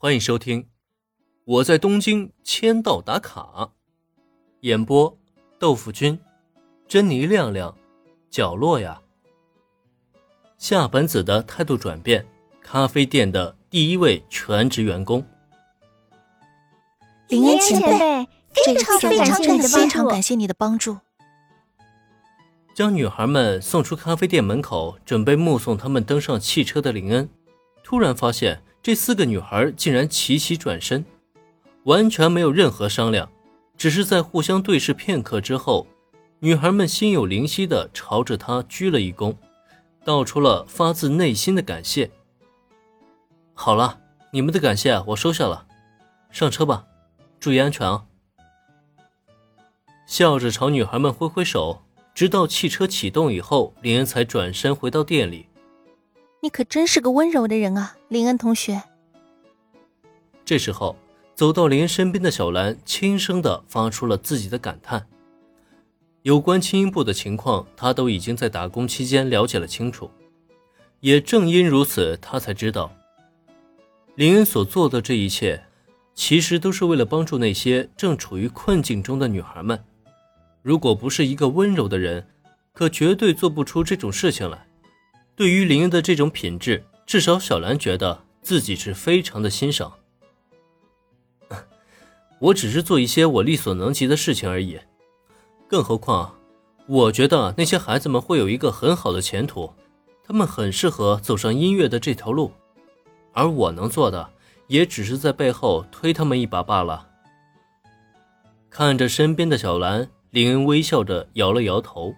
欢迎收听《我在东京签到打卡》，演播：豆腐君、珍妮亮亮、角落呀。夏本子的态度转变，咖啡店的第一位全职员工。林恩前辈，这个非常感谢你的非常感谢你的帮助。将女孩们送出咖啡店门口，准备目送他们登上汽车的林恩，突然发现。这四个女孩竟然齐齐转身，完全没有任何商量，只是在互相对视片刻之后，女孩们心有灵犀的朝着他鞠了一躬，道出了发自内心的感谢。好了，你们的感谢我收下了，上车吧，注意安全啊！笑着朝女孩们挥挥手，直到汽车启动以后，林恩才转身回到店里。你可真是个温柔的人啊，林恩同学。这时候，走到林身边的小兰轻声的发出了自己的感叹。有关轻音部的情况，他都已经在打工期间了解了清楚。也正因如此，他才知道，林恩所做的这一切，其实都是为了帮助那些正处于困境中的女孩们。如果不是一个温柔的人，可绝对做不出这种事情来。对于林恩的这种品质，至少小兰觉得自己是非常的欣赏。我只是做一些我力所能及的事情而已，更何况，我觉得那些孩子们会有一个很好的前途，他们很适合走上音乐的这条路，而我能做的，也只是在背后推他们一把罢了。看着身边的小兰，林恩微笑着摇了摇头，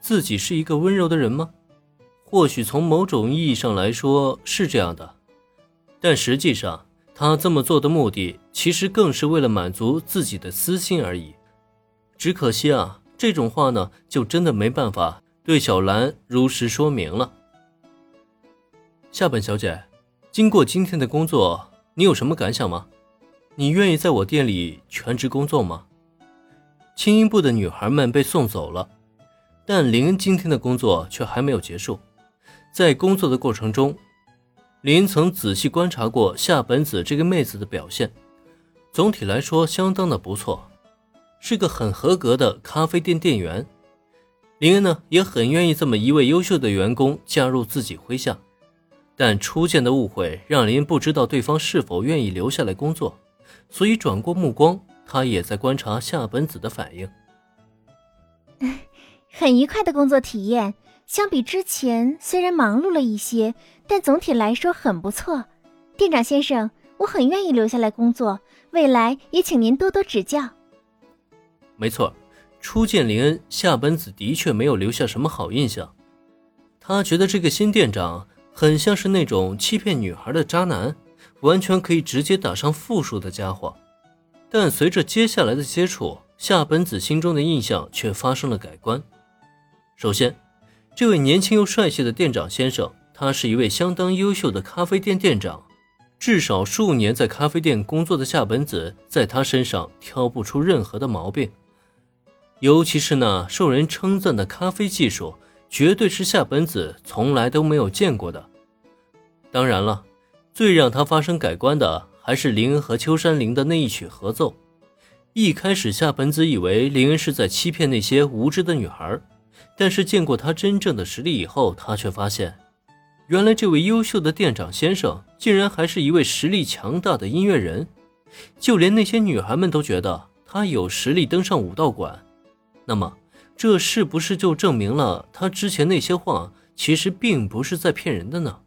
自己是一个温柔的人吗？或许从某种意义上来说是这样的，但实际上他这么做的目的，其实更是为了满足自己的私心而已。只可惜啊，这种话呢，就真的没办法对小兰如实说明了。夏本小姐，经过今天的工作，你有什么感想吗？你愿意在我店里全职工作吗？轻音部的女孩们被送走了，但林恩今天的工作却还没有结束。在工作的过程中，林曾仔细观察过夏本子这个妹子的表现，总体来说相当的不错，是个很合格的咖啡店店员。林恩呢也很愿意这么一位优秀的员工加入自己麾下，但初见的误会让林不知道对方是否愿意留下来工作，所以转过目光，他也在观察夏本子的反应。很愉快的工作体验。相比之前，虽然忙碌了一些，但总体来说很不错。店长先生，我很愿意留下来工作，未来也请您多多指教。没错，初见林恩，夏本子的确没有留下什么好印象。他觉得这个新店长很像是那种欺骗女孩的渣男，完全可以直接打上负数的家伙。但随着接下来的接触，夏本子心中的印象却发生了改观。首先，这位年轻又帅气的店长先生，他是一位相当优秀的咖啡店店长，至少数年在咖啡店工作的夏本子，在他身上挑不出任何的毛病，尤其是那受人称赞的咖啡技术，绝对是夏本子从来都没有见过的。当然了，最让他发生改观的，还是林恩和秋山林的那一曲合奏。一开始，夏本子以为林恩是在欺骗那些无知的女孩。但是见过他真正的实力以后，他却发现，原来这位优秀的店长先生竟然还是一位实力强大的音乐人，就连那些女孩们都觉得他有实力登上武道馆。那么，这是不是就证明了他之前那些话其实并不是在骗人的呢？